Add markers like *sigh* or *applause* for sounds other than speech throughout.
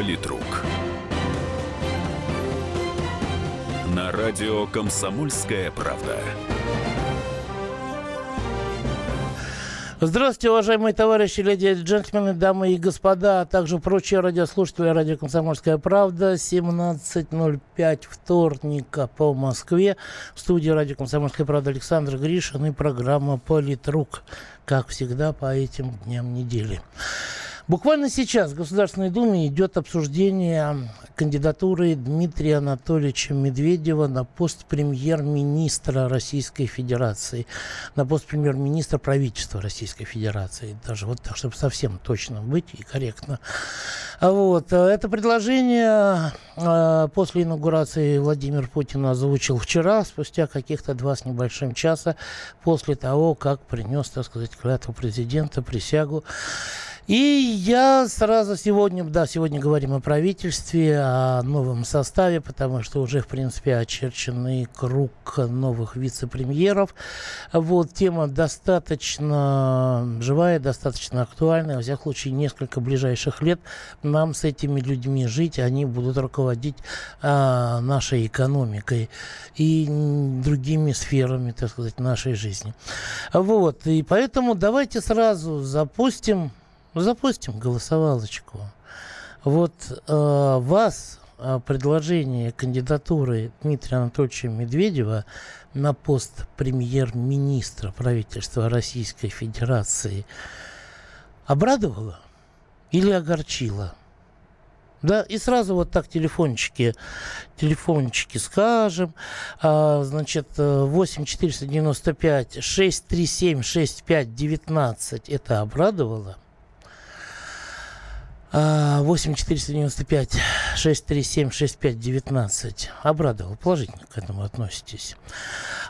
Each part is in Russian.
Политрук. На радио «Комсомольская правда». Здравствуйте, уважаемые товарищи, леди и джентльмены, дамы и господа, а также прочие радиослушатели радио «Комсомольская правда». 17.05 вторника по Москве. В студии радио «Комсомольская правда» Александр Гришин и программа «Политрук». Как всегда, по этим дням недели. Буквально сейчас в Государственной Думе идет обсуждение кандидатуры Дмитрия Анатольевича Медведева на пост премьер-министра Российской Федерации, на пост премьер-министра правительства Российской Федерации, даже вот так, чтобы совсем точно быть и корректно. Вот. Это предложение э, после инаугурации Владимир Путин озвучил вчера, спустя каких-то два с небольшим часа после того, как принес, так сказать, клятву президента, присягу. И я сразу сегодня, да, сегодня говорим о правительстве, о новом составе, потому что уже, в принципе, очерченный круг новых вице-премьеров. Вот, тема достаточно живая, достаточно актуальная. Во всяком случае, несколько ближайших лет нам с этими людьми жить, они будут руководить а, нашей экономикой и другими сферами, так сказать, нашей жизни. Вот, и поэтому давайте сразу запустим запустим голосовалочку. Вот э, вас э, предложение кандидатуры Дмитрия Анатольевича Медведева на пост премьер-министра правительства Российской Федерации обрадовало или огорчило? Да, и сразу вот так телефончики, телефончики скажем. А, значит, 8 495 637 65 19 это обрадовало? 8 495 637 6519 обрадовал, положительно к этому относитесь.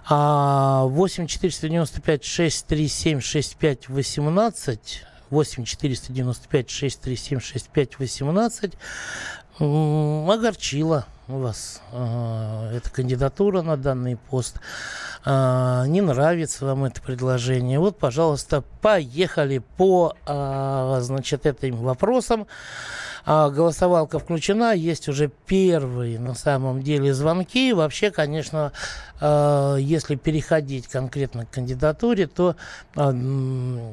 8 495 637 6518 8 495 637 6518 огорчила вас э, эта кандидатура на данный пост. Э, не нравится вам это предложение. Вот, пожалуйста, поехали по э, значит, этим вопросам. А, голосовалка включена, есть уже первые на самом деле звонки. Вообще, конечно, э, если переходить конкретно к кандидатуре, то э,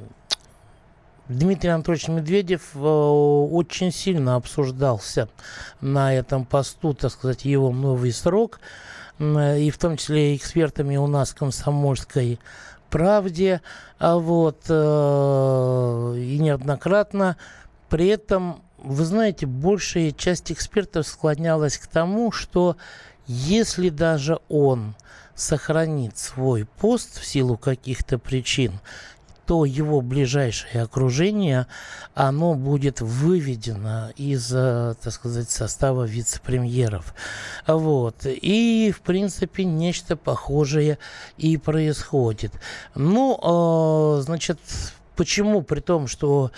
Дмитрий Анатольевич Медведев э, очень сильно обсуждался на этом посту, так сказать, его новый срок, и в том числе экспертами у нас комсомольской правде, а вот, э, и неоднократно. При этом, вы знаете, большая часть экспертов склонялась к тому, что если даже он сохранит свой пост в силу каких-то причин, то его ближайшее окружение, оно будет выведено из, э, так сказать, состава вице-премьеров. Вот. И, в принципе, нечто похожее и происходит. Ну, э, значит, почему, при том, что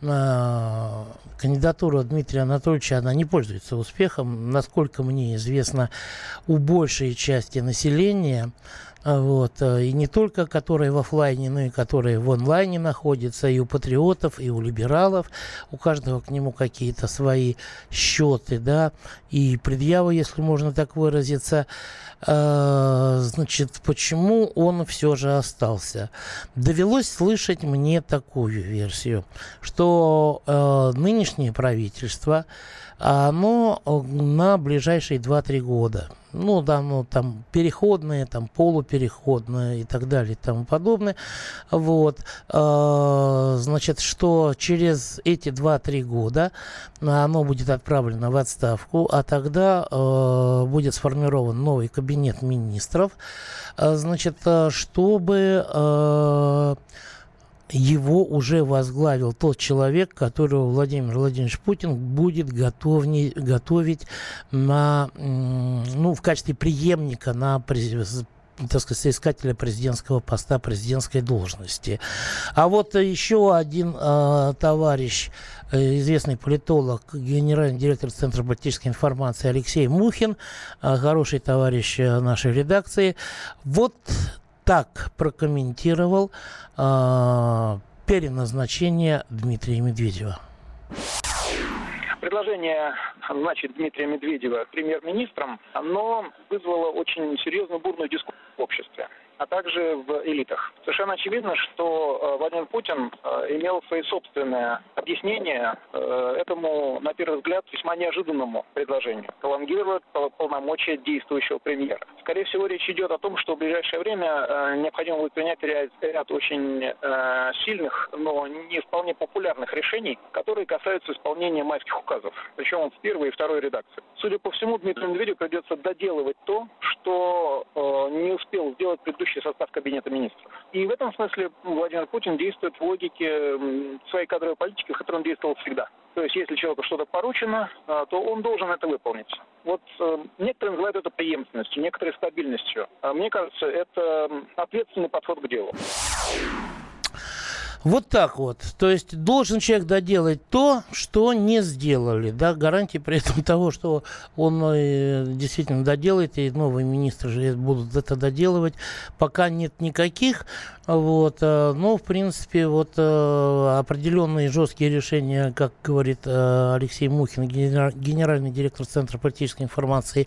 э, кандидатура Дмитрия Анатольевича, она не пользуется успехом. Насколько мне известно, у большей части населения вот, э, и не только которые в офлайне, но и которые в онлайне находятся, и у патриотов, и у либералов, у каждого к нему какие-то свои счеты, да, и предъявы, если можно так выразиться, э, значит, почему он все же остался? Довелось слышать мне такую версию, что э, нынешнее правительство, оно на ближайшие 2-3 года – ну, да, ну, там переходные, там полупереходные и так далее и тому подобное. Вот, э, значит, что через эти 2-3 года оно будет отправлено в отставку, а тогда э, будет сформирован новый кабинет министров, э, значит, э, чтобы э, его уже возглавил тот человек, которого Владимир Владимирович Путин будет готовни, готовить на, ну, в качестве преемника на так сказать, соискателя президентского поста, президентской должности. А вот еще один э, товарищ, э, известный политолог, генеральный директор Центра политической информации Алексей Мухин, э, хороший товарищ э, нашей редакции, вот так прокомментировал э, переназначение Дмитрия Медведева. Предложение, значит, Дмитрия Медведева премьер-министром, оно вызвало очень серьезную бурную дискуссию в обществе а также в элитах. Совершенно очевидно, что э, Владимир Путин э, имел свои собственные объяснения э, этому, на первый взгляд, весьма неожиданному предложению. Пролонгировать полномочия действующего премьера. Скорее всего, речь идет о том, что в ближайшее время необходимо будет принять ряд, ряд очень сильных, но не вполне популярных решений, которые касаются исполнения майских указов. Причем в первой и второй редакции. Судя по всему, Дмитрию Медведеву придется доделывать то, что не успел сделать предыдущий текущий состав Кабинета министров. И в этом смысле Владимир Путин действует в логике своей кадровой политики, в которой он действовал всегда. То есть, если человеку что-то поручено, а, то он должен это выполнить. Вот э, некоторые называют это преемственностью, некоторые стабильностью. А мне кажется, это ответственный подход к делу. Вот так вот. То есть должен человек доделать то, что не сделали. Да, гарантии при этом *laughs* того, что он э, действительно доделает, и новые министры же будут это доделывать, пока нет никаких. Вот, э, ну, в принципе, вот э, определенные жесткие решения, как говорит Алексей Мухин, генеральный директор Центра политической информации,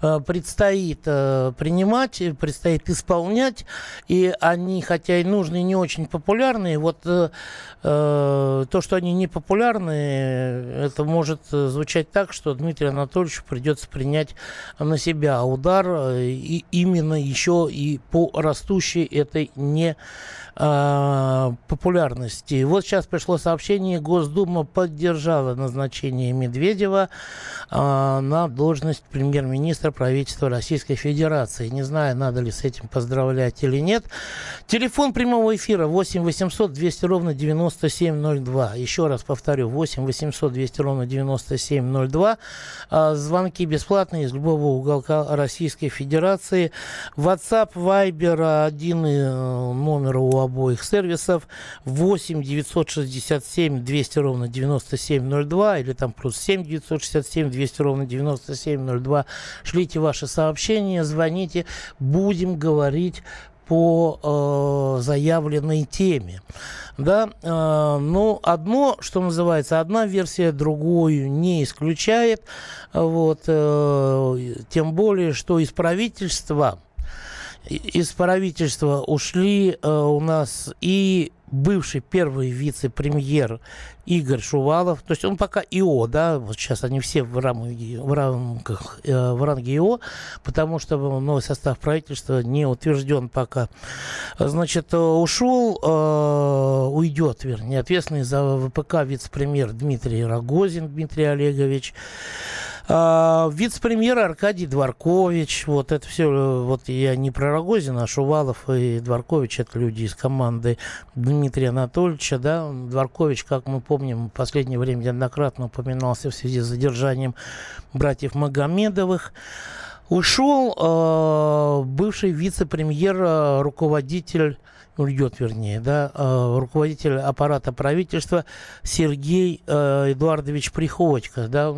предстоит принимать, предстоит исполнять, и они, хотя и нужные, не очень популярные, вот то, что они не популярные, это может звучать так, что Дмитрию Анатольевичу придется принять на себя удар, и именно еще и по растущей этой не э, популярности. Вот сейчас пришло сообщение, Госдума поддержала назначение Медведева э, на должность премьер-министра правительства Российской Федерации. Не знаю, надо ли с этим поздравлять или нет. Телефон прямого эфира 8 800 200 ровно 9702. Еще раз повторю, 8 800 200 ровно 9702. Э, звонки бесплатные из любого уголка Российской Федерации. WhatsApp, Viber, один номера у обоих сервисов 8 967 200 ровно 9702 или там плюс 7 967 200 ровно 9702. Шлите ваши сообщения, звоните, будем говорить по э, заявленной теме. Да, э, ну, одно, что называется, одна версия другую не исключает. Вот, э, тем более, что из правительства из правительства ушли э, у нас и бывший первый вице-премьер Игорь Шувалов, то есть он пока ИО, да, вот сейчас они все в, рамке, в рамках, э, в ранге ИО, потому что новый состав правительства не утвержден пока. Значит, ушел, э, уйдет, вернее, ответственный за ВПК вице-премьер Дмитрий Рогозин Дмитрий Олегович. А, вице-премьер Аркадий Дворкович. Вот это все, вот я не про Рогозина, а Шувалов и Дворкович, это люди из команды Дмитрия Анатольевича, да. Дворкович, как мы помним, в последнее время неоднократно упоминался в связи с задержанием братьев Магомедовых. Ушел э, бывший вице-премьер, э, руководитель уйдет, вернее, да, э, руководитель аппарата правительства Сергей э, Эдуардович Приходько, да,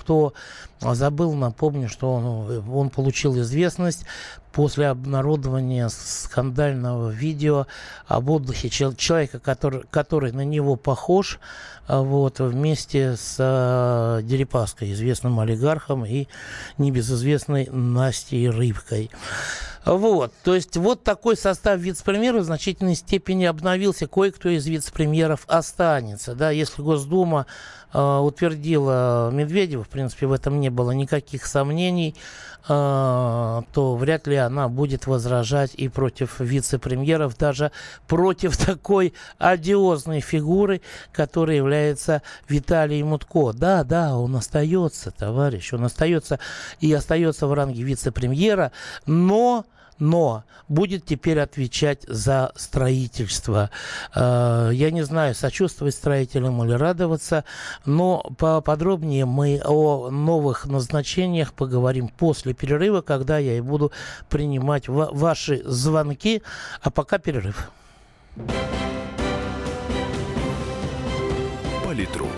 кто забыл, напомню, что он, он получил известность после обнародования скандального видео об отдыхе человека, который, который на него похож, а вот, вместе с э, Дерипаской, известным олигархом, и небезызвестной Настей Рыбкой. Вот, то есть вот такой состав вице-премьеров в значительной степени обновился. Кое-кто из вице-премьеров останется. Да, если Госдума э, утвердила Медведева, в принципе, в этом не было никаких сомнений, э, то вряд ли она будет возражать и против вице-премьеров, даже против *laughs* такой одиозной фигуры, которая является Виталий Мутко. Да, да, он остается, товарищ, он остается и остается в ранге вице-премьера, но но будет теперь отвечать за строительство. Э, я не знаю, сочувствовать строителям или радоваться, но поподробнее мы о новых назначениях поговорим после перерыва, когда я и буду принимать ваши звонки. А пока перерыв. Политрук.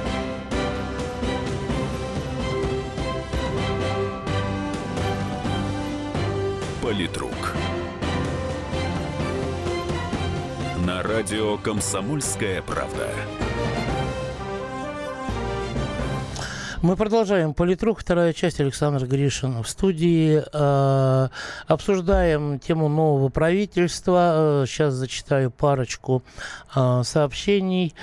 Политрук. На радио «Комсомольская правда». Мы продолжаем политрук, вторая часть Александр Гришин в студии. Э, обсуждаем тему нового правительства. Э, сейчас зачитаю парочку э, сообщений.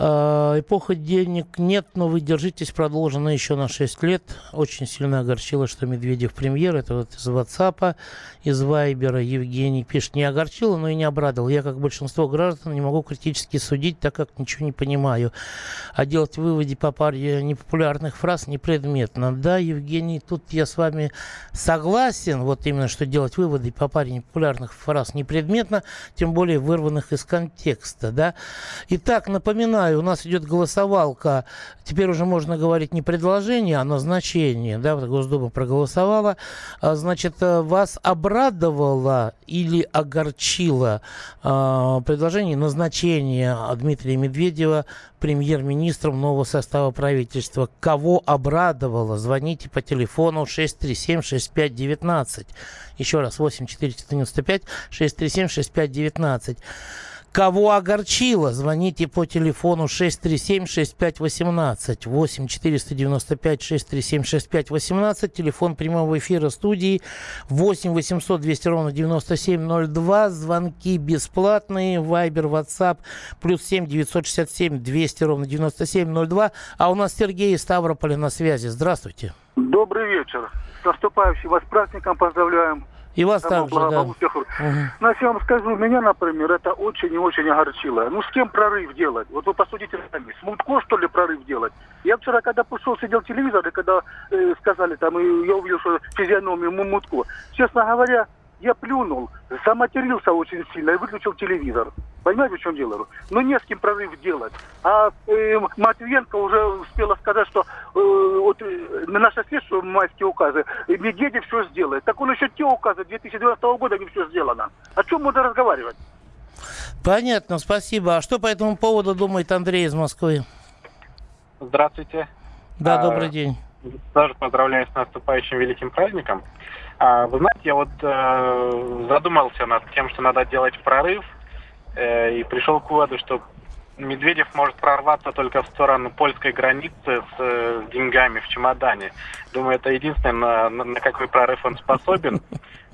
Э, эпоха денег нет, но вы держитесь, продолжена еще на 6 лет. Очень сильно огорчило, что Медведев премьер. Это вот из WhatsApp, из Вайбера Евгений пишет. Не огорчило, но и не обрадовал. Я, как большинство граждан, не могу критически судить, так как ничего не понимаю. А делать выводы по паре непопулярных фраз непредметно. Да, Евгений, тут я с вами согласен. Вот именно, что делать выводы по паре непопулярных фраз непредметно, тем более вырванных из контекста. Да? Итак, напоминаю, знаю, у нас идет голосовалка. Теперь уже можно говорить не предложение, а назначение. Да, вот Госдума проголосовала. А, значит, э, вас обрадовало или огорчило э, предложение назначения Дмитрия Медведева премьер-министром нового состава правительства. Кого обрадовало? Звоните по телефону 637-6519. Еще раз, 8 495 637 6519. Кого огорчило, звоните по телефону 637-6518, 8 495 637 6518, телефон прямого эфира студии 8 800 200 ровно 9702, звонки бесплатные, вайбер, ватсап, плюс 7 967 200 ровно 9702, а у нас Сергей из Ставрополя на связи. Здравствуйте. Добрый вечер. С наступающим вас праздником поздравляем. И вас также, да. Угу. Значит, я вам скажу, меня, например, это очень и очень огорчило. Ну, с кем прорыв делать? Вот вы посудите сами. С Мутко, что ли, прорыв делать? Я вчера, когда пошел, сидел телевизор, и когда э, сказали там, и я увидел, что физиономию Мутко. Честно говоря, я плюнул, заматерился очень сильно и выключил телевизор. Понимаете, в чем дело? Ну, не с кем прорыв делать. А э, Матвиенко уже успела сказать, что э, вот, э, наше следствие, майские указы, Медведев все сделает. Так он еще те указы 2012 года не все сделано. О чем можно разговаривать? Понятно, спасибо. А что по этому поводу думает Андрей из Москвы? Здравствуйте. Да, а, добрый день. Тоже поздравляю с наступающим великим праздником. А, вы знаете, я вот э, задумался над тем, что надо делать прорыв, э, и пришел к выводу, что Медведев может прорваться только в сторону польской границы с, э, деньгами в чемодане. Думаю, это единственное, на, на, на какой прорыв он способен.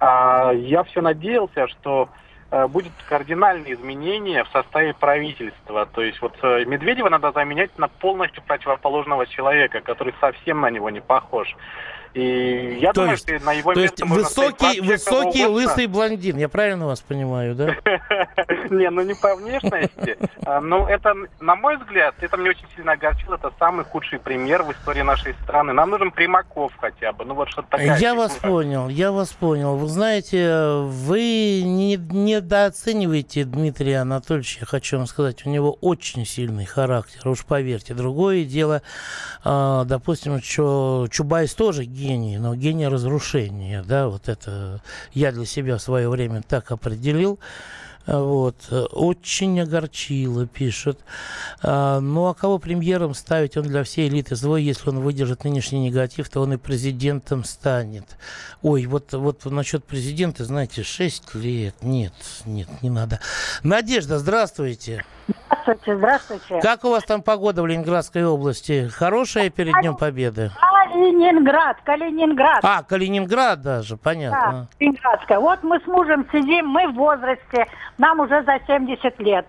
А, я все надеялся, что э, будет кардинальные изменения в составе правительства. То есть вот э, Медведева надо заменять на полностью противоположного человека, который совсем на него не похож. И я то думаю, есть, что на его то есть высокий, высокий лысый блондин, я правильно вас понимаю, да? *laughs* Не, ну не по внешности. А, ну, это, на мой взгляд, это мне очень сильно огорчило. Это самый худший пример в истории нашей страны. Нам нужен Примаков хотя бы. Ну, вот что-то такое. Я вас понял, я вас понял. Вы знаете, вы не, недооцениваете Дмитрия Анатольевича, я хочу вам сказать. У него очень сильный характер, уж поверьте. Другое дело, а, допустим, что Чубайс тоже гений, но гений разрушения, да, вот это я для себя в свое время так определил. Вот. Очень огорчило, пишет. А, ну, а кого премьером ставить? Он для всей элиты злой. Если он выдержит нынешний негатив, то он и президентом станет. Ой, вот, вот насчет президента, знаете, 6 лет. Нет, нет, не надо. Надежда, здравствуйте. Здравствуйте, здравствуйте. Как у вас там погода в Ленинградской области? Хорошая перед Днем Победы? Калининград, Калининград. А, Калининград даже, понятно. Да, Калининградская. Вот мы с мужем сидим, мы в возрасте, нам уже за 70 лет.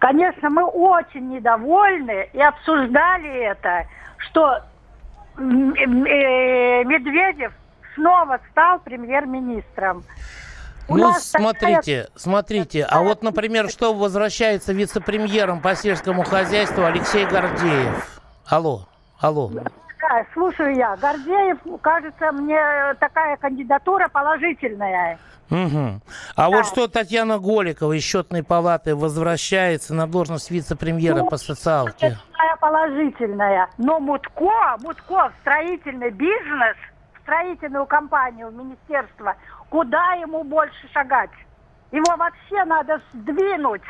Конечно, мы очень недовольны и обсуждали это, что э, Медведев снова стал премьер-министром. Ну, смотрите, такая... смотрите. А вот, например, что возвращается вице-премьером по сельскому хозяйству Алексей Гордеев? Алло, алло. Да, слушаю я. Гордеев, кажется, мне такая кандидатура положительная. Угу. А да. вот что Татьяна Голикова из счетной палаты возвращается на должность вице-премьера ну, по социалке? положительная. Но Мутко, Мутко в строительный бизнес, в строительную компанию, в министерство, куда ему больше шагать? Его вообще надо сдвинуть.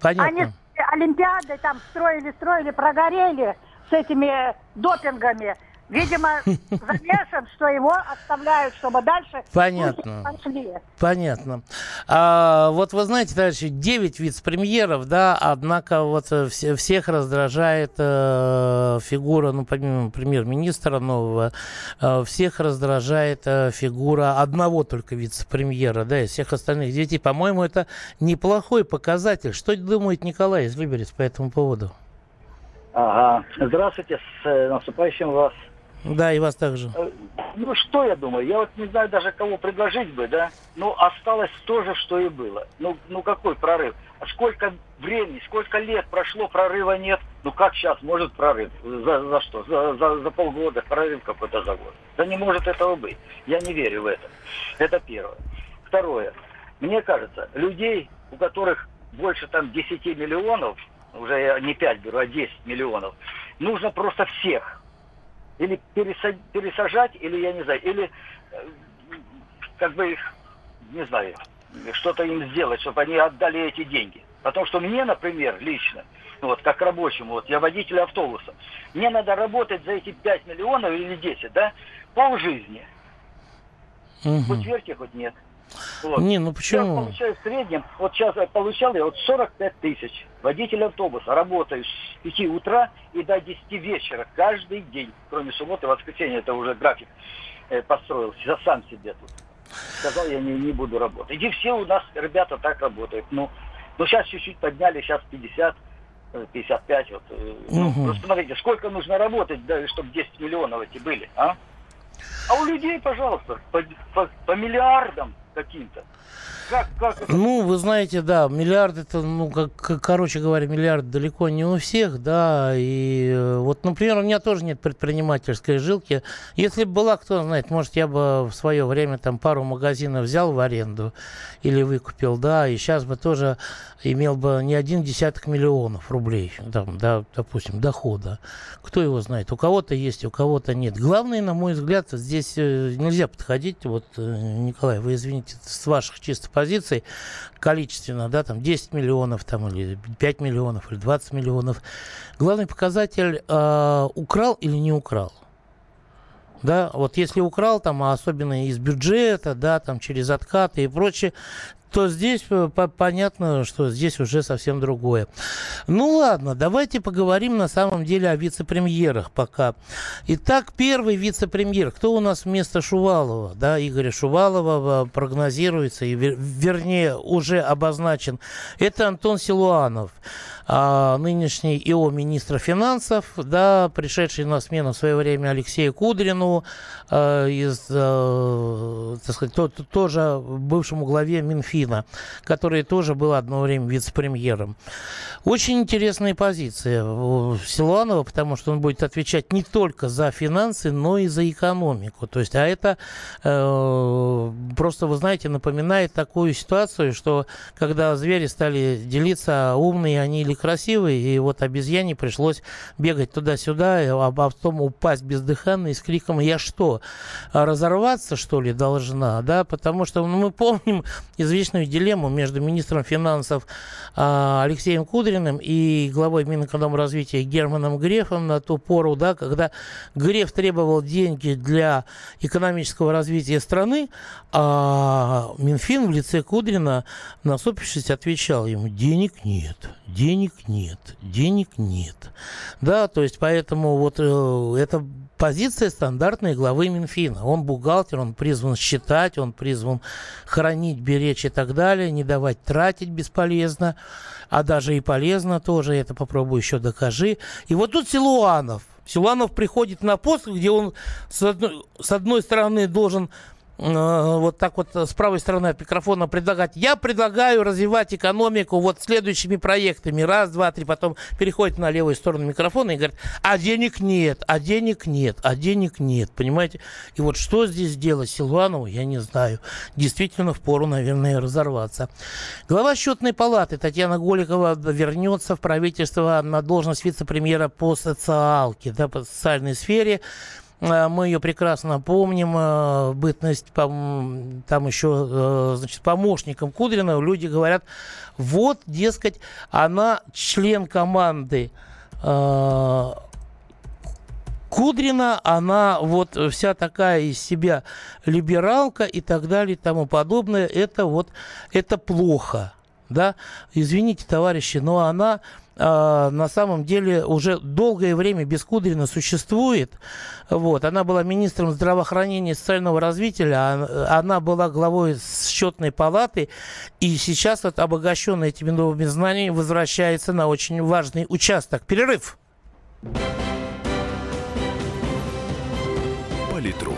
Понятно. Они Олимпиады там строили, строили, прогорели с этими допингами. Видимо, *laughs* замешан, что его оставляют, чтобы дальше Понятно. пошли. Понятно. А, вот вы знаете, товарищи, 9 вице-премьеров, да, однако вот э, все, всех раздражает э, фигура, ну, помимо премьер-министра нового, э, всех раздражает э, фигура одного только вице-премьера, да, из всех остальных девяти. По-моему, это неплохой показатель. Что думает Николай из Выберец по этому поводу? Ага. Здравствуйте, с э, наступающим вас. Да, и вас также. Э, ну, что я думаю? Я вот не знаю даже, кого предложить бы, да? Ну, осталось то же, что и было. Ну, ну какой прорыв? А сколько времени, сколько лет прошло, прорыва нет. Ну, как сейчас может прорыв? За, за что? За, за, за полгода прорыв какой-то за год. Да не может этого быть. Я не верю в это. Это первое. Второе. Мне кажется, людей, у которых больше там 10 миллионов, уже я не 5 беру, а 10 миллионов, нужно просто всех или пересажать, или, я не знаю, или э, как бы их, не знаю, что-то им сделать, чтобы они отдали эти деньги. Потому что мне, например, лично, вот как рабочему, вот я водитель автобуса, мне надо работать за эти 5 миллионов или 10, да, полжизни. Угу. Хоть верьте, хоть нет. Вот. Не, ну почему? Я получаю в среднем, вот сейчас получал я вот 45 тысяч. Водитель автобуса. Работаю с 5 утра и до 10 вечера каждый день. Кроме субботы воскресенья. Это уже график э, построил. Я сам себе тут. Сказал, я не, не буду работать. И все у нас ребята так работают. Ну, ну сейчас чуть-чуть подняли, сейчас 50. 55, э, вот. Угу. Ну, смотрите, сколько нужно работать, да, чтобы 10 миллионов эти были, а? А у людей, пожалуйста, по, по, по миллиардам каким-то. Как, как это? Ну, вы знаете, да, миллиард это, ну, как, короче говоря, миллиард далеко не у всех, да, и э, вот, например, у меня тоже нет предпринимательской жилки. Если бы была, кто знает, может, я бы в свое время там пару магазинов взял в аренду или выкупил, да, и сейчас бы тоже имел бы не один десяток миллионов рублей, там, да, допустим, дохода. Кто его знает? У кого-то есть, у кого-то нет. Главное, на мой взгляд, здесь э, нельзя подходить, вот, э, Николай, вы извините, с ваших чисто позиций количественно, да, там 10 миллионов там, или 5 миллионов или 20 миллионов. Главный показатель э, украл или не украл. Да, вот если украл, там, а особенно из бюджета, да, там, через откаты и прочее, то здесь э, понятно, что здесь уже совсем другое. Ну ладно, давайте поговорим на самом деле о вице-премьерах пока. Итак, первый вице-премьер. Кто у нас вместо Шувалова? Да, Игоря Шувалова э, прогнозируется, и вернее уже обозначен. Это Антон Силуанов а, нынешний ИО министра финансов, да, пришедший на смену в свое время Алексею Кудрину, а, из, так сказать, то, то, тоже бывшему главе Минфина, который тоже был одно время вице-премьером. Очень интересная позиция Силуанова, потому что он будет отвечать не только за финансы, но и за экономику. То есть, а это э, просто, вы знаете, напоминает такую ситуацию, что когда звери стали делиться, умные они или красивый, и вот обезьяне пришлось бегать туда-сюда, а потом упасть бездыханной с криком «Я что, разорваться, что ли, должна?» да? Потому что ну, мы помним извечную дилемму между министром финансов а, Алексеем Кудриным и главой Минэкономразвития Германом Грефом на ту пору, да, когда Греф требовал деньги для экономического развития страны, а Минфин в лице Кудрина, насупившись, отвечал ему «Денег нет, денег нет, денег нет. Да, то есть поэтому вот э, это позиция стандартной главы Минфина. Он бухгалтер, он призван считать, он призван хранить, беречь и так далее, не давать тратить бесполезно, а даже и полезно тоже, это попробуй еще докажи. И вот тут Силуанов. Силуанов приходит на пост, где он с одной, с одной стороны должен вот так вот с правой стороны от микрофона предлагать. Я предлагаю развивать экономику вот следующими проектами. Раз, два, три. Потом переходит на левую сторону микрофона и говорит, а денег нет, а денег нет, а денег нет. Понимаете? И вот что здесь делать Силуанову, я не знаю. Действительно, впору, наверное, разорваться. Глава счетной палаты Татьяна Голикова вернется в правительство на должность вице-премьера по социалке, да, по социальной сфере. Э, мы ее прекрасно помним, э, бытность там еще, э, значит, помощником Кудрина. Люди говорят, вот, дескать, она член команды Кудрина, она вот вся такая из себя либералка и так далее и тому подобное. Это вот, это плохо, да. Извините, товарищи, но она а, на самом деле уже долгое время без Кудрина существует. Вот. Она была министром здравоохранения и социального развития, а, она была главой счетной палаты, и сейчас вот обогащенная этими новыми знаниями возвращается на очень важный участок. Перерыв. Политрук.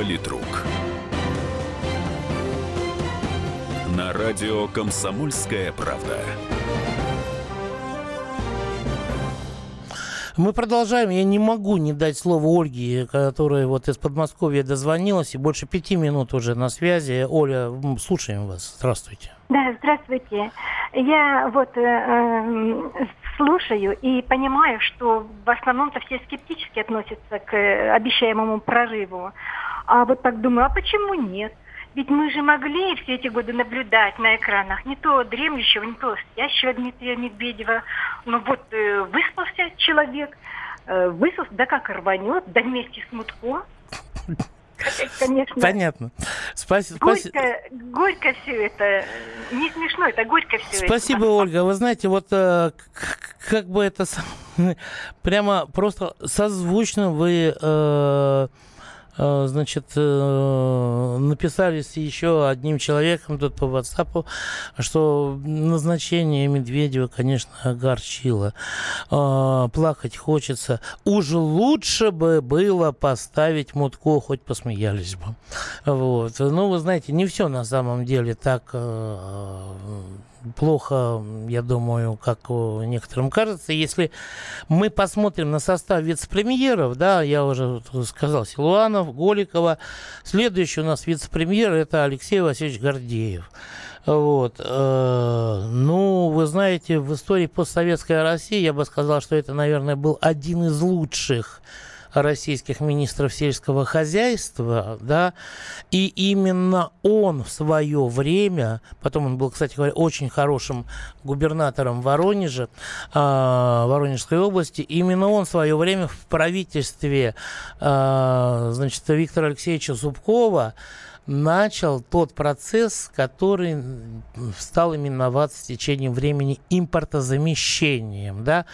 Политрук. На радио «Комсомольская правда». Мы продолжаем. Я не могу не дать слово Ольге, которая вот из Подмосковья дозвонилась и больше пяти минут уже на связи. Оля, слушаем вас. Здравствуйте. Да, здравствуйте. Я вот э, э, слушаю и понимаю, что в основном-то все скептически относятся к обещаемому прорыву. А вот так думаю, а почему нет? Ведь мы же могли все эти годы наблюдать на экранах не то дремлющего, не то спящего Дмитрия Медведева. Но вот э, выспался человек, э, выспался, да как рванет, да вместе с Мутко. Конечно. Понятно. Спасибо. Горько, горько все это. Не смешно, это горько все Спасибо, это. Ольга. Вы знаете, вот э, как бы это *laughs* прямо просто созвучно вы э, Э, значит, э, написали с еще одним человеком тут по WhatsApp, что назначение Медведева, конечно, огорчило. Э, плакать хочется. Уж лучше бы было поставить Мутко, хоть посмеялись бы. Вот. Ну, вы знаете, не все на самом деле так плохо, я думаю, как некоторым кажется. Если мы посмотрим на состав вице-премьеров, да, я уже сказал, Силуанов, Голикова. Следующий у нас вице-премьер это Алексей Васильевич Гордеев. Вот. Э, ну, вы знаете, в истории постсоветской России я бы сказал, что это, наверное, был один из лучших российских министров сельского хозяйства, да, и именно он в свое время, потом он был, кстати говоря, очень хорошим губернатором Воронежа, э, Воронежской области, именно он в свое время в правительстве, э, значит, Виктора Алексеевича Зубкова начал тот процесс, который стал именоваться с течением времени импортозамещением. Да?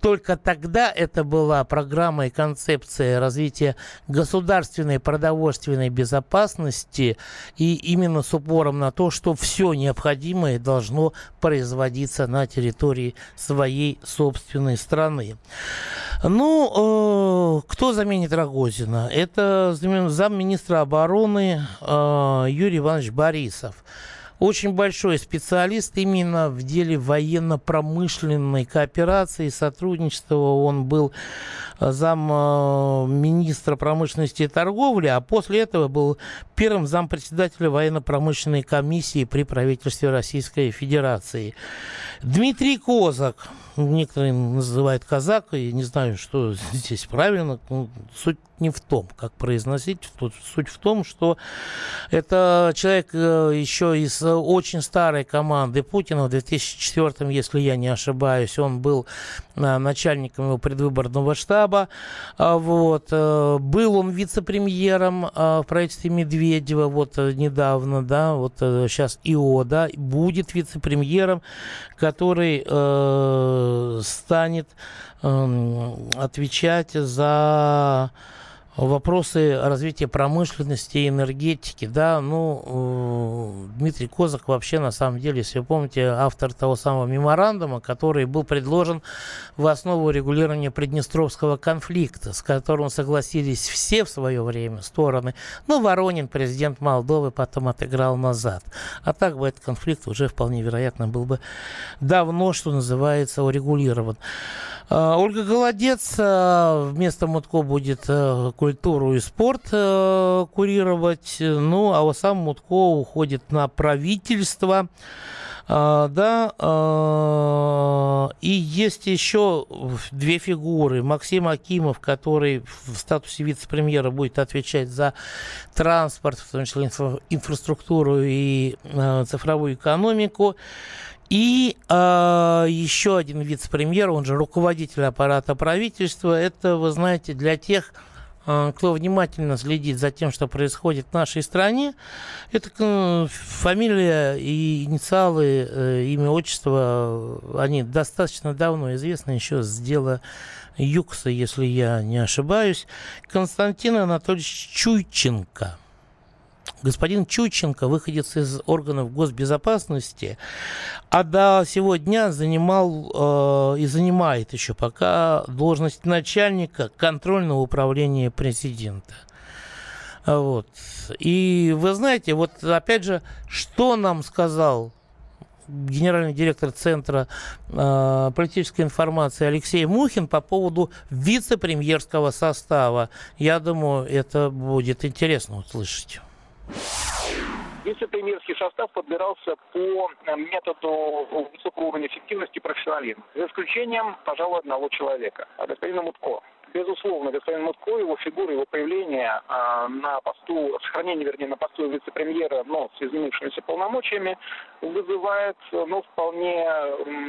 Только тогда это была программа и концепция развития государственной продовольственной безопасности и именно с упором на то, что все необходимое должно производиться на территории своей собственной страны. Ну, э, кто заменит Рогозина? Это замминистра обороны э, Юрий Иванович Борисов очень большой специалист именно в деле военно-промышленной кооперации и сотрудничества. Он был э, зам э, министра промышленности и торговли, а после этого был первым зампредседателя военно-промышленной комиссии при правительстве Российской Федерации. Дмитрий Козак, некоторые называют казак, и не знаю, что здесь правильно. Ну, суть не в том, как произносить. Суть в том, что это человек э, еще из очень старой команды Путина. В 2004, если я не ошибаюсь, он был начальником его предвыборного штаба. А вот. Э, был он вице-премьером в правительстве Медведева вот недавно, да, вот сейчас ИО, да, будет вице-премьером, который э, станет э, отвечать за вопросы развития промышленности и энергетики, да, ну, э, Дмитрий Козак вообще, на самом деле, если вы помните, автор того самого меморандума, который был предложен в основу регулирования Приднестровского конфликта, с которым согласились все в свое время стороны. Ну, Воронин, президент Молдовы, потом отыграл назад. А так бы этот конфликт уже вполне вероятно был бы давно, что называется, урегулирован. А, Ольга Голодец а, вместо Мутко будет э, культуру и спорт э, курировать. Ну, а вот сам Мутко уходит на правительство. А, да, и есть еще две фигуры. Максим Акимов, который в статусе вице-премьера будет отвечать за транспорт, в том числе инфра- инфраструктуру и э, цифровую экономику. И э, еще один вице-премьер, он же руководитель аппарата правительства, это, вы знаете, для тех, э, кто внимательно следит за тем, что происходит в нашей стране, это э, фамилия и инициалы, э, имя, отчество, они достаточно давно известны, еще с дела Юкса, если я не ошибаюсь. Константин Анатольевич Чуйченко – господин Чученко, выходец из органов госбезопасности, а до сегодня занимал э, и занимает еще пока должность начальника контрольного управления президента. Вот. И вы знаете, вот опять же, что нам сказал генеральный директор Центра э, политической информации Алексей Мухин по поводу вице-премьерского состава. Я думаю, это будет интересно услышать. Вице-премьерский состав подбирался по э, методу высокого уровня эффективности и профессионализма, за исключением, пожалуй, одного человека, господина Мутко. Безусловно, господин Мутко, его фигура, его появление э, на посту, сохранение, вернее, на посту вице-премьера, но с изменившимися полномочиями, вызывает, ну, вполне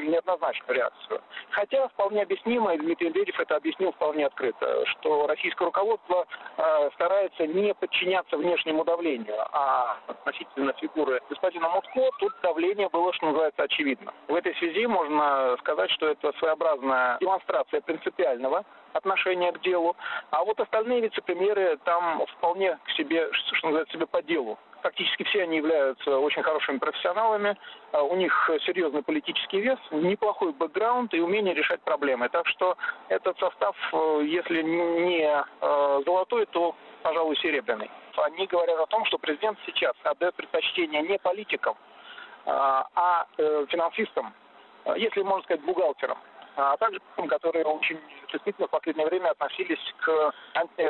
неоднозначную реакцию. Хотя вполне объяснимо, и Дмитрий Медведев это объяснил вполне открыто, что российское руководство э, старается не подчиняться внешнему давлению, а относительно фигуры господина Мутко тут давление было, что называется, очевидно. В этой связи можно сказать, что это своеобразная демонстрация принципиального отношение к делу. А вот остальные вице-премьеры там вполне к себе, что называется, себе по делу. Фактически все они являются очень хорошими профессионалами, а у них серьезный политический вес, неплохой бэкграунд и умение решать проблемы. Так что этот состав, э, если не э, золотой, то, пожалуй, серебряный. Они говорят о том, что президент сейчас отдает предпочтение не политикам, а, а э, финансистам, если можно сказать, бухгалтерам а также которые очень чувствительно в последнее время относились к,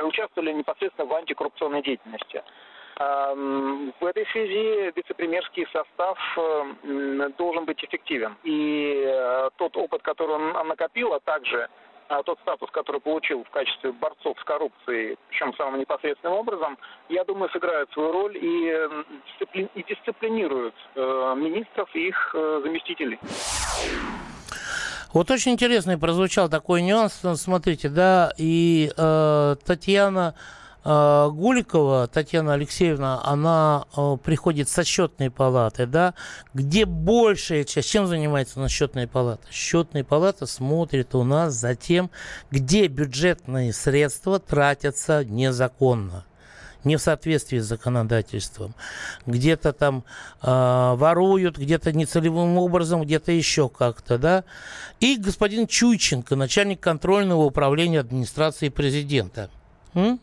участвовали непосредственно в антикоррупционной деятельности. В этой связи вице-премьерский состав должен быть эффективен. И э, тот опыт, который он накопил, а также а тот статус, который получил в качестве борцов с коррупцией, причем самым непосредственным образом, я думаю, сыграет свою роль и, дисциплин, и дисциплинирует э, министров и их э, заместителей. Вот очень интересный прозвучал такой нюанс. Смотрите, да, и э, Татьяна э, Гуликова, Татьяна Алексеевна, она э, приходит со счетной палаты, да, где большая часть, чем занимается на счетная палата? Счетная палата смотрит у нас за тем, где бюджетные средства тратятся незаконно не в соответствии с законодательством. Где-то там э, воруют, где-то нецелевым образом, где-то еще как-то, да. И господин Чуйченко, начальник контрольного управления администрации президента. М?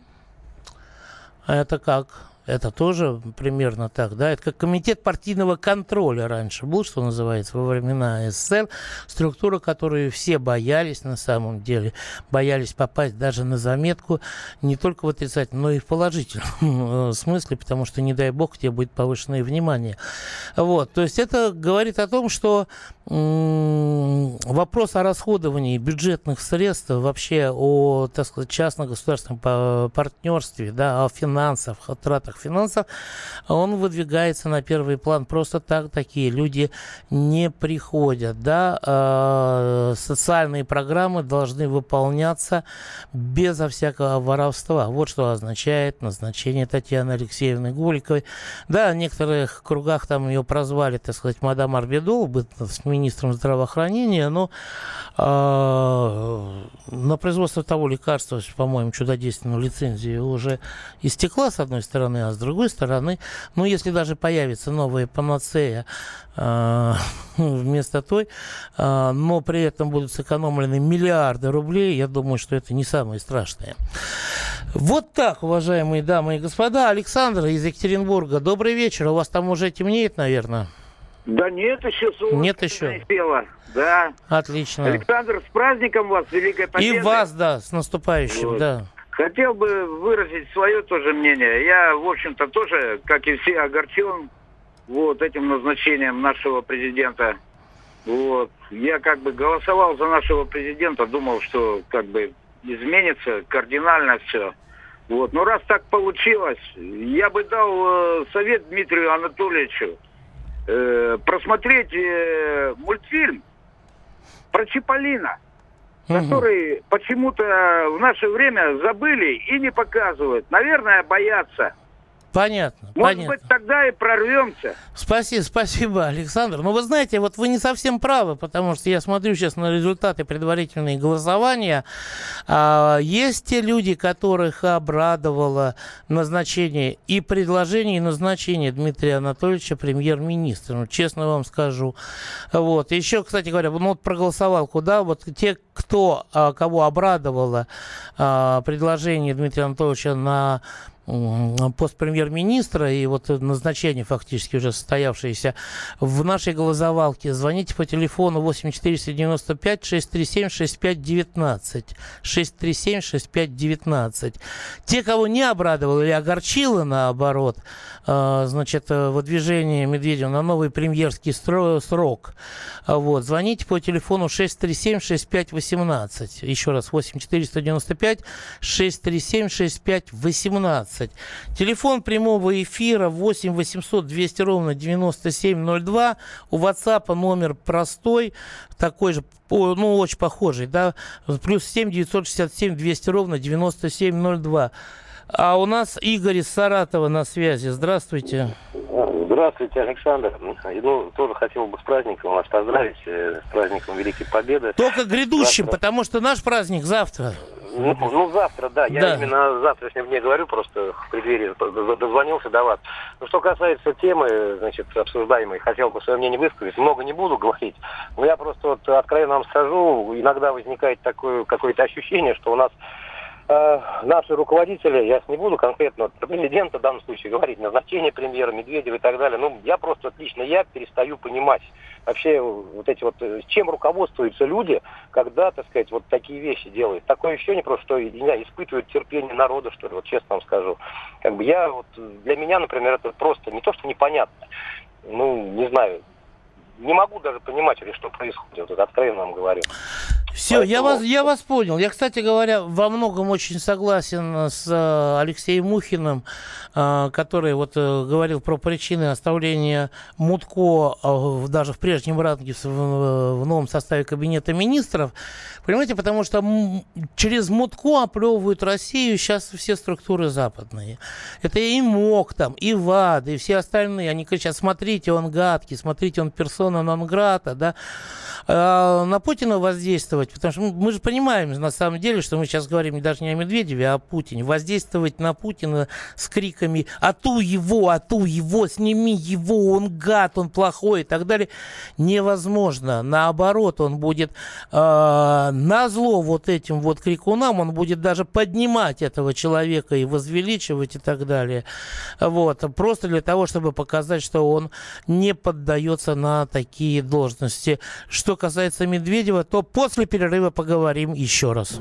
А это как? Это тоже примерно так, да? Это как комитет партийного контроля раньше был, что называется, во времена СССР. Структура, которую все боялись на самом деле. Боялись попасть даже на заметку не только в отрицательном, но и в положительном э, смысле, потому что, не дай бог, тебе будет повышенное внимание. Вот. То есть это говорит о том, что вопрос о расходовании бюджетных средств, вообще о, так сказать, частно-государственном партнерстве, да, о финансах, о тратах финансов, он выдвигается на первый план. Просто так такие люди не приходят, да. А, социальные программы должны выполняться безо всякого воровства. Вот что означает назначение Татьяны Алексеевны Голиковой. Да, в некоторых кругах там ее прозвали, так сказать, мадам Арбидол, с министром здравоохранения, но э, на производство того лекарства, по-моему, чудодейственную лицензию уже истекла, с одной стороны, а с другой стороны, ну, если даже появится новая панацея э, вместо той, э, но при этом будут сэкономлены миллиарды рублей, я думаю, что это не самое страшное. Вот так, уважаемые дамы и господа. Александр из Екатеринбурга, добрый вечер. У вас там уже темнеет, наверное? Да нет еще солнце Нет еще. Пела. Да. Отлично. Александр, с праздником вас, Великой Победы. И вас, да, с наступающим, вот. да. Хотел бы выразить свое тоже мнение. Я, в общем-то, тоже, как и все, огорчен вот этим назначением нашего президента. Вот. Я как бы голосовал за нашего президента, думал, что как бы изменится кардинально все. Вот. Но раз так получилось, я бы дал э, совет Дмитрию Анатольевичу э, просмотреть э, мультфильм про Чиполлино, угу. который почему-то в наше время забыли и не показывают. Наверное, боятся. Понятно. Может понятно. быть, тогда и прорвемся. Спасибо, спасибо, Александр. Но вы знаете, вот вы не совсем правы, потому что я смотрю сейчас на результаты предварительные голосования. А, есть те люди, которых обрадовало назначение и предложение, и назначение Дмитрия Анатольевича премьер-министром. Ну, честно вам скажу. Вот. Еще, кстати говоря, ну вот проголосовал куда? Вот те, кто, а, кого обрадовало а, предложение Дмитрия Анатольевича на пост премьер-министра и вот назначение фактически уже состоявшееся в нашей голосовалке. Звоните по телефону 8495 637 6519. 637 6519. Те, кого не обрадовало или огорчило, наоборот, э, значит, выдвижение Медведева на новый премьерский срок, вот, звоните по телефону 637 6518. Еще раз, 8495 637 6518. 20. Телефон прямого эфира 8 800 200 ровно 9702. У WhatsApp номер простой, такой же, ну, очень похожий, да, плюс 7 967 200 ровно 9702. А у нас Игорь из Саратова на связи. Здравствуйте. Александр. Ну, тоже хотел бы с праздником вас поздравить, э, с праздником Великой Победы. Только грядущим, завтра... потому что наш праздник завтра. Ну, ну, завтра, да. Я да. именно завтрашнем дне говорю, просто в преддверии дозвонился до вас. Ну, что касается темы, значит, обсуждаемой, хотел бы свое мнение высказать. Много не буду говорить, но я просто вот откровенно вам скажу, иногда возникает такое какое-то ощущение, что у нас э, наши руководители, я не буду конкретно про президента в данном случае говорить, назначение премьера, Медведева и так далее, ну, я просто, лично я перестаю понимать вообще вот эти вот, э, чем руководствуются люди, когда, так сказать, вот такие вещи делают. Такое ощущение просто, что, не испытывают терпение народа, что ли, вот честно вам скажу. Как бы я, вот, для меня, например, это просто не то, что непонятно, ну, не знаю, не могу даже понимать, что происходит, вот откровенно вам говорю. Все, Поэтому... я, вас, я вас понял. Я, кстати говоря, во многом очень согласен с э, Алексеем Мухиным, э, который вот э, говорил про причины оставления Мутко даже в прежнем ранге в, новом составе Кабинета министров. Понимаете, потому что через Мутко оплевывают Россию сейчас все структуры западные. Это и МОК там, и ВАД, и все остальные. Они кричат, смотрите, он гадкий, смотрите, он персона нон-грата, да. э, на Путина воздействовать, потому что мы же понимаем на самом деле, что мы сейчас говорим даже не о Медведеве, а о Путине. Воздействовать на Путина с криками «Ату его, ату его, сними его, он гад, он плохой» и так далее невозможно. Наоборот, он будет э, на зло вот этим вот крикунам, он будет даже поднимать этого человека и возвеличивать и так далее. Вот. Просто для того, чтобы показать, что он не поддается на такие должности. Что касается Медведева, то после перерыва поговорим еще раз.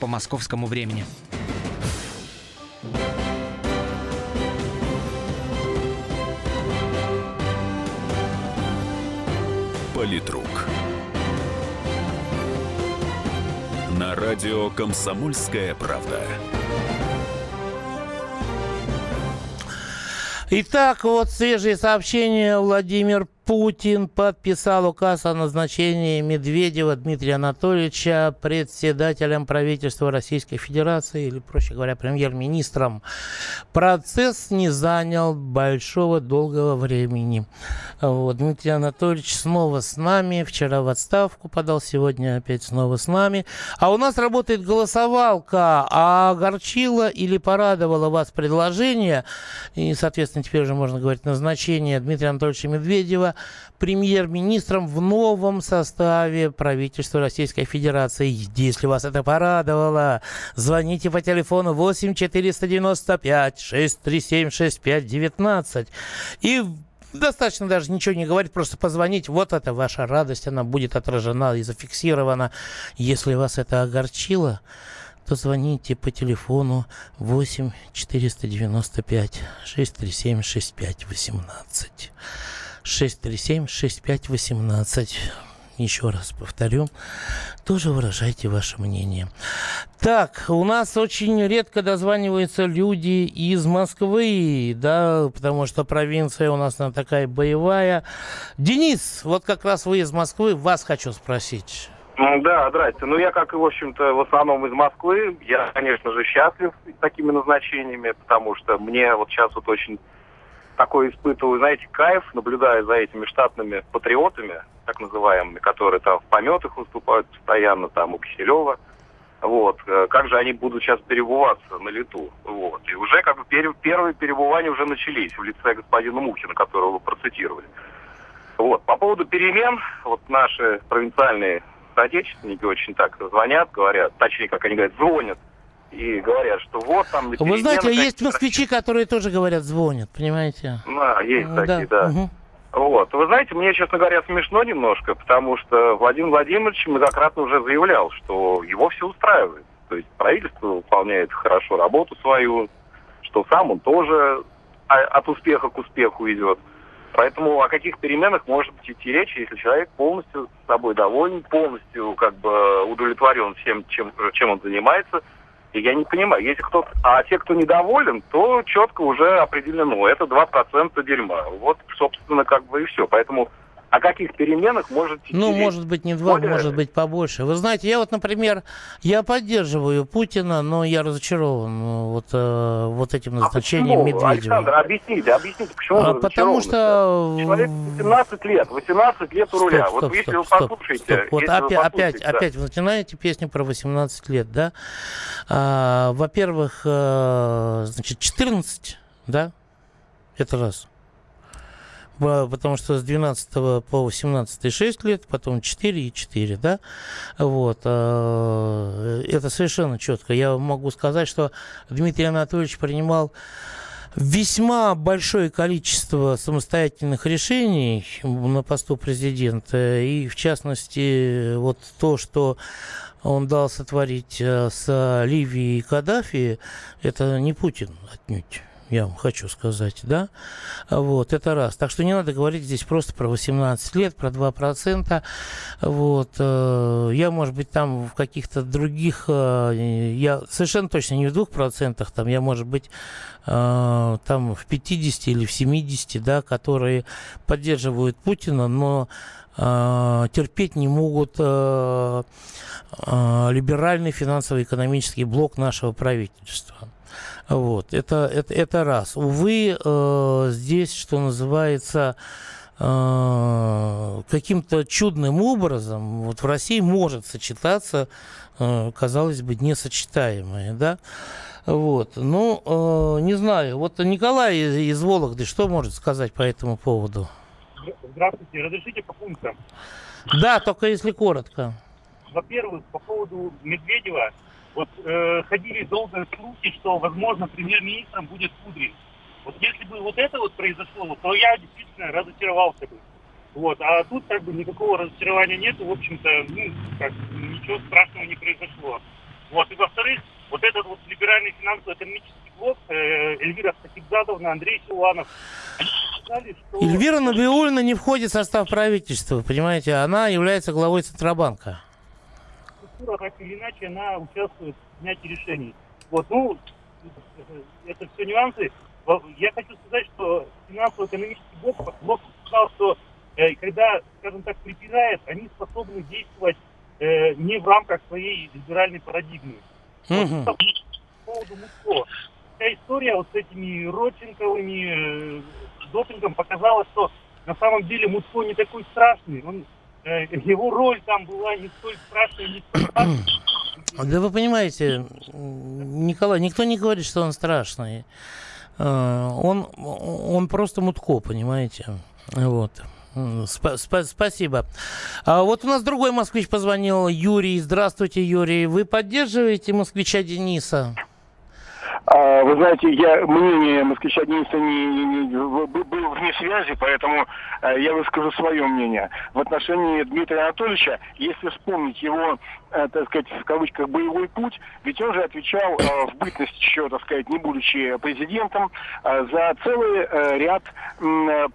по московскому времени. Политрук. На радио «Комсомольская правда». Итак, вот свежие сообщения. Владимир Путин подписал указ о назначении Медведева Дмитрия Анатольевича председателем правительства Российской Федерации, или, проще говоря, премьер-министром. Процесс не занял большого долгого времени. Вот, Дмитрий Анатольевич снова с нами. Вчера в отставку подал, сегодня опять снова с нами. А у нас работает голосовалка. А огорчило или порадовало вас предложение, и, соответственно, теперь уже можно говорить назначение Дмитрия Анатольевича Медведева премьер-министром в новом составе правительства Российской Федерации. Если вас это порадовало, звоните по телефону 8 495 637 6519 и достаточно даже ничего не говорить, просто позвонить. Вот это ваша радость, она будет отражена и зафиксирована. Если вас это огорчило, то звоните по телефону 8 495 637 6518. 637-6518. Еще раз повторю, тоже выражайте ваше мнение. Так, у нас очень редко дозваниваются люди из Москвы, да, потому что провинция у нас она такая боевая. Денис, вот как раз вы из Москвы, вас хочу спросить. Да, здрасте. Ну, я, как и, в общем-то, в основном из Москвы, я, конечно же, счастлив такими назначениями, потому что мне вот сейчас вот очень такой испытываю, знаете, кайф, наблюдая за этими штатными патриотами, так называемыми, которые там в пометах выступают постоянно, там у Киселева. Вот. Э, как же они будут сейчас перебываться на лету? Вот. И уже как бы пер, первые перебывания уже начались в лице господина Мухина, которого вы процитировали. Вот. По поводу перемен, вот наши провинциальные соотечественники очень так звонят, говорят, точнее, как они говорят, звонят и говорят, что вот там... Вы знаете, есть москвичи, которые тоже говорят, звонят, понимаете? Да, есть да. такие, да. Угу. Вот. Вы знаете, мне, честно говоря, смешно немножко, потому что Владимир Владимирович многократно уже заявлял, что его все устраивает. То есть правительство выполняет хорошо работу свою, что сам он тоже от успеха к успеху идет. Поэтому о каких переменах может идти речь, если человек полностью с собой доволен, полностью как бы удовлетворен всем, чем, чем он занимается – и я не понимаю, если кто-то... А те, кто недоволен, то четко уже определено, это 2% дерьма. Вот, собственно, как бы и все. Поэтому о каких переменах может Ну, может быть, не два, более... может быть, побольше. Вы знаете, я вот, например, я поддерживаю Путина, но я разочарован ну, вот, э, вот этим а назначением а Медведева. Александр, объясните, объясните, почему а, Потому что... Человек 18 лет, 18 лет у руля. Стоп, вот стоп, если стоп, вы послушаете... Стоп, Вот опять, вы послушаете, опять, да. опять вы начинаете песню про 18 лет, да? А, во-первых, э, значит, 14, да? Это раз потому что с 12 по 18 6 лет, потом 4 и 4, да, вот, э, это совершенно четко. Я могу сказать, что Дмитрий Анатольевич принимал весьма большое количество самостоятельных решений на посту президента. И, в частности, вот то, что он дал сотворить э, с Ливией и Каддафи, это не Путин отнюдь я вам хочу сказать, да, вот, это раз. Так что не надо говорить здесь просто про 18 лет, про 2%, вот, э, я, может быть, там в каких-то других, э, я совершенно точно не в 2%, там, я, может быть, э, там в 50 или в 70, да, которые поддерживают Путина, но терпеть не могут либеральный финансово-экономический блок нашего правительства. Вот, это, это, это раз. Увы, э, здесь, что называется, э, каким-то чудным образом вот в России может сочетаться, э, казалось бы, несочетаемое, да. Вот, ну, э, не знаю. Вот Николай из, из Вологды что может сказать по этому поводу? Здравствуйте, разрешите по пунктам? Да, только если коротко. Во-первых, по поводу Медведева, вот э, ходили долго слухи, что, возможно, премьер-министром будет Кудрин. Вот если бы вот это вот произошло, то я действительно разочаровался бы. Вот, а тут как бы никакого разочарования нету, в общем-то, ну, как, ничего страшного не произошло. Вот, и во-вторых, вот этот вот либеральный финансово-экономический блок, э, Эльвира Хасибзадовна, Андрей Силуанов, они сказали, что... Эльвира Набиулина не входит в состав правительства, понимаете, она является главой Центробанка структура, так или иначе, она участвует в принятии решений. Вот, ну, это все нюансы. Я хочу сказать, что финансово-экономический блок, блок сказал, что э, когда, скажем так, припирает, они способны действовать э, не в рамках своей либеральной парадигмы. Mm-hmm. Вот, по поводу МУСКО. Вся история вот с этими Родченковыми, э, допингом показала, что на самом деле Муско не такой страшный. Он его роль там была не столь страшная, не столь Да вы понимаете, Николай, никто не говорит, что он страшный. Э, он, он просто мутко, понимаете. Вот. Сп- сп- спасибо. А вот у нас другой москвич позвонил, Юрий. Здравствуйте, Юрий. Вы поддерживаете москвича Дениса? А, вы знаете, я мнение москвича Дениса не, не, не, был вне связи, поэтому э, я выскажу свое мнение. В отношении Дмитрия Анатольевича, если вспомнить его э, так сказать, в кавычках, боевой путь, ведь он же отвечал э, в бытность еще, так сказать, не будучи президентом, э, за целый ряд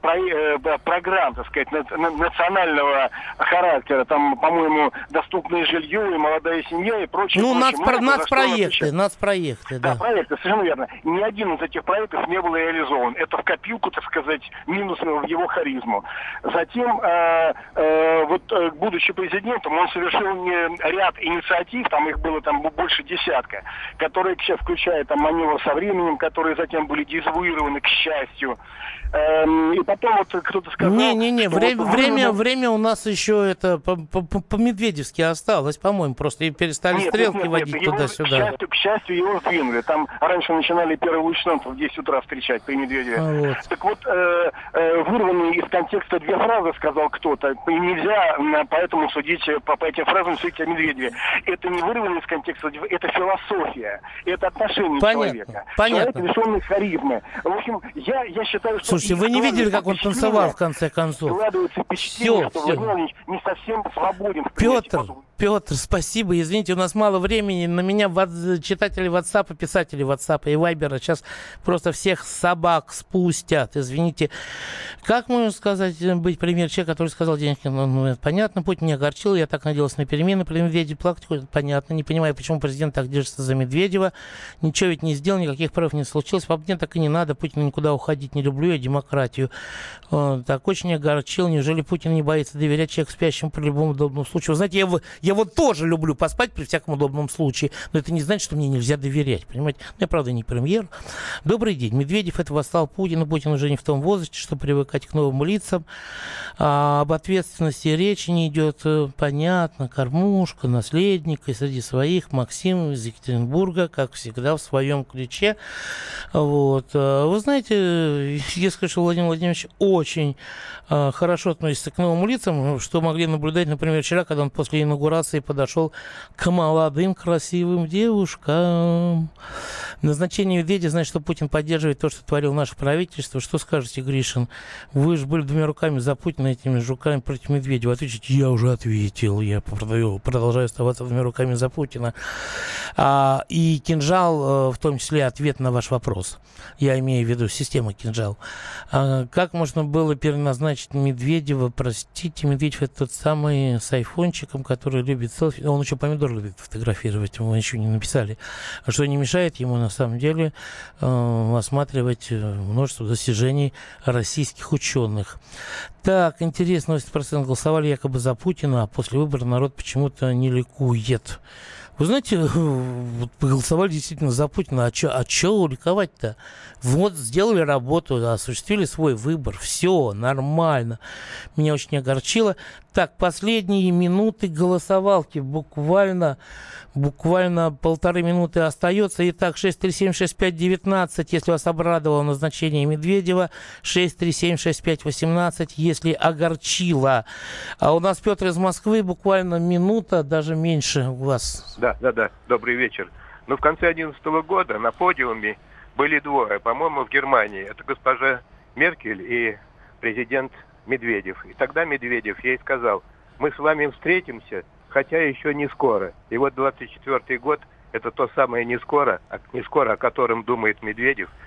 про, программ, так сказать, на, национального характера. Там, по-моему, доступное жилье и молодая семья и прочее. Ну, прочее. Нацпро- нацпроекты, нацпроекты, да. Да, проекты, совершенно верно. Ни один из этих проектов не был реализован. Это в копилку, так сказать, минус в его харизму. Затем, э, э, вот, э, будучи президентом, он совершил не ряд инициатив, там их было там больше десятка, которые, включая там маневр со временем, которые затем были дезавуированы, к счастью. Эм, и потом вот кто-то сказал... Не-не-не, время, вот, время, время у нас еще это по-медведевски осталось, по-моему, просто и перестали нет, стрелки нет, нет, водить туда-сюда. К счастью, к счастью, его сдвинули. Там раньше начинали первого лейтенанта в 10 утра встречать при Медведеве. А вот. Так вот, э, э, вырванные из контекста две фразы сказал кто-то, и нельзя поэтому судить, по, по этим фразам судить о Медведеве. Это не вырванные из контекста, это философия, это отношение понятно, человека. Понятно. Человек лишенный харизмы. В общем, я, я считаю, что Слушайте, вы не видели, как он танцевал в конце концов? Все, все. Не совсем свободен. Петр, Петр, спасибо. Извините, у нас мало времени. На меня читатели WhatsApp, писатели WhatsApp и Viber сейчас просто всех собак спустят. Извините. Как можно сказать, быть пример человека, который сказал Денежкин, ну, ну понятно, Путин не огорчил, я так надеялся на перемены, при Медведе плакать, понятно, не понимаю, почему президент так держится за Медведева, ничего ведь не сделал, никаких прав не случилось, по мне так и не надо, Путин никуда уходить не люблю, я демократию. Он так очень огорчил, неужели Путин не боится доверять человеку спящему при любом удобном случае? Вы знаете, я, я вот тоже люблю поспать при всяком удобном случае, но это не значит, что мне нельзя доверять, понимаете? Я, правда, не премьер. Добрый день. Медведев это восстал Путин, Путин уже не в том возрасте, чтобы привыкать к новым лицам. А, об ответственности речи не идет, э, понятно, кормушка, наследник, и среди своих Максим из Екатеринбурга, как всегда, в своем ключе. Вот. А, вы знаете, я скажу, Владимир Владимирович очень хорошо относится к новым лицам, что могли наблюдать, например, вчера, когда он после инаугурации подошел к молодым красивым девушкам. Назначение Медведева значит, что Путин поддерживает то, что творил наше правительство. Что скажете, Гришин? Вы же были двумя руками за Путина, этими же руками против Медведева. Ответите, я уже ответил, я продолжаю оставаться двумя руками за Путина. А, и кинжал, э, в том числе, ответ на ваш вопрос. Я имею в виду система кинжал. А, как можно было переназначить Медведева? Простите, Медведев это тот самый с айфончиком, который любит селфи. Он еще помидор любит фотографировать, мы еще не написали. Что не мешает ему, на самом деле, э, осматривать э, множество достижений российских ученых. Так, интересно, 80% голосовали якобы за Путина, а после выбора народ почему-то не ликует. Вы знаете, *laughs* проголосовали действительно за Путина, а что а ликовать-то? Вот сделали работу, осуществили свой выбор, все нормально. Меня очень огорчило. Так, последние минуты голосовалки, буквально, буквально полторы минуты остается. Итак, 6376519, если вас обрадовало назначение Медведева, 6376518, если огорчило. А у нас Петр из Москвы, буквально минута, даже меньше у вас. Да, да, да, добрый вечер. Ну, в конце 2011 года на подиуме были двое, по-моему, в Германии. Это госпожа Меркель и президент Медведев. И тогда Медведев ей сказал, мы с вами встретимся, хотя еще не скоро. И вот 24 год – это то самое не скоро, а не скоро, о котором думает Медведев –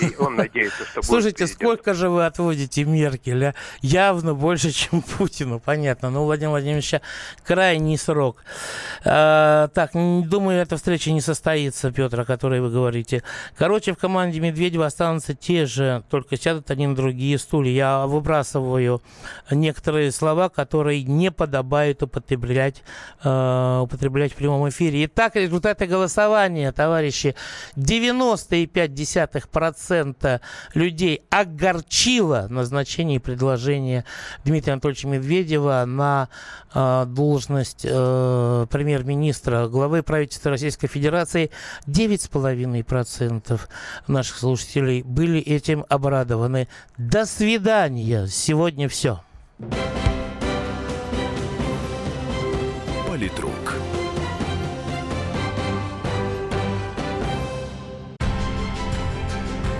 и он надеется, что Слушайте, сколько же вы отводите Меркеля? Явно больше, чем Путину, понятно. Но у Владимира Владимировича крайний срок. А, так, думаю, эта встреча не состоится, Петр, о которой вы говорите. Короче, в команде Медведева останутся те же, только сядут они на другие стулья. Я выбрасываю некоторые слова, которые не подобает употреблять, э, употреблять в прямом эфире. Итак, результаты голосования, товарищи. 90,5% процента людей огорчило назначение и предложение Дмитрия Анатольевича Медведева на э, должность э, премьер-министра главы правительства Российской Федерации. 9,5% наших слушателей были этим обрадованы. До свидания. Сегодня все. Политрук.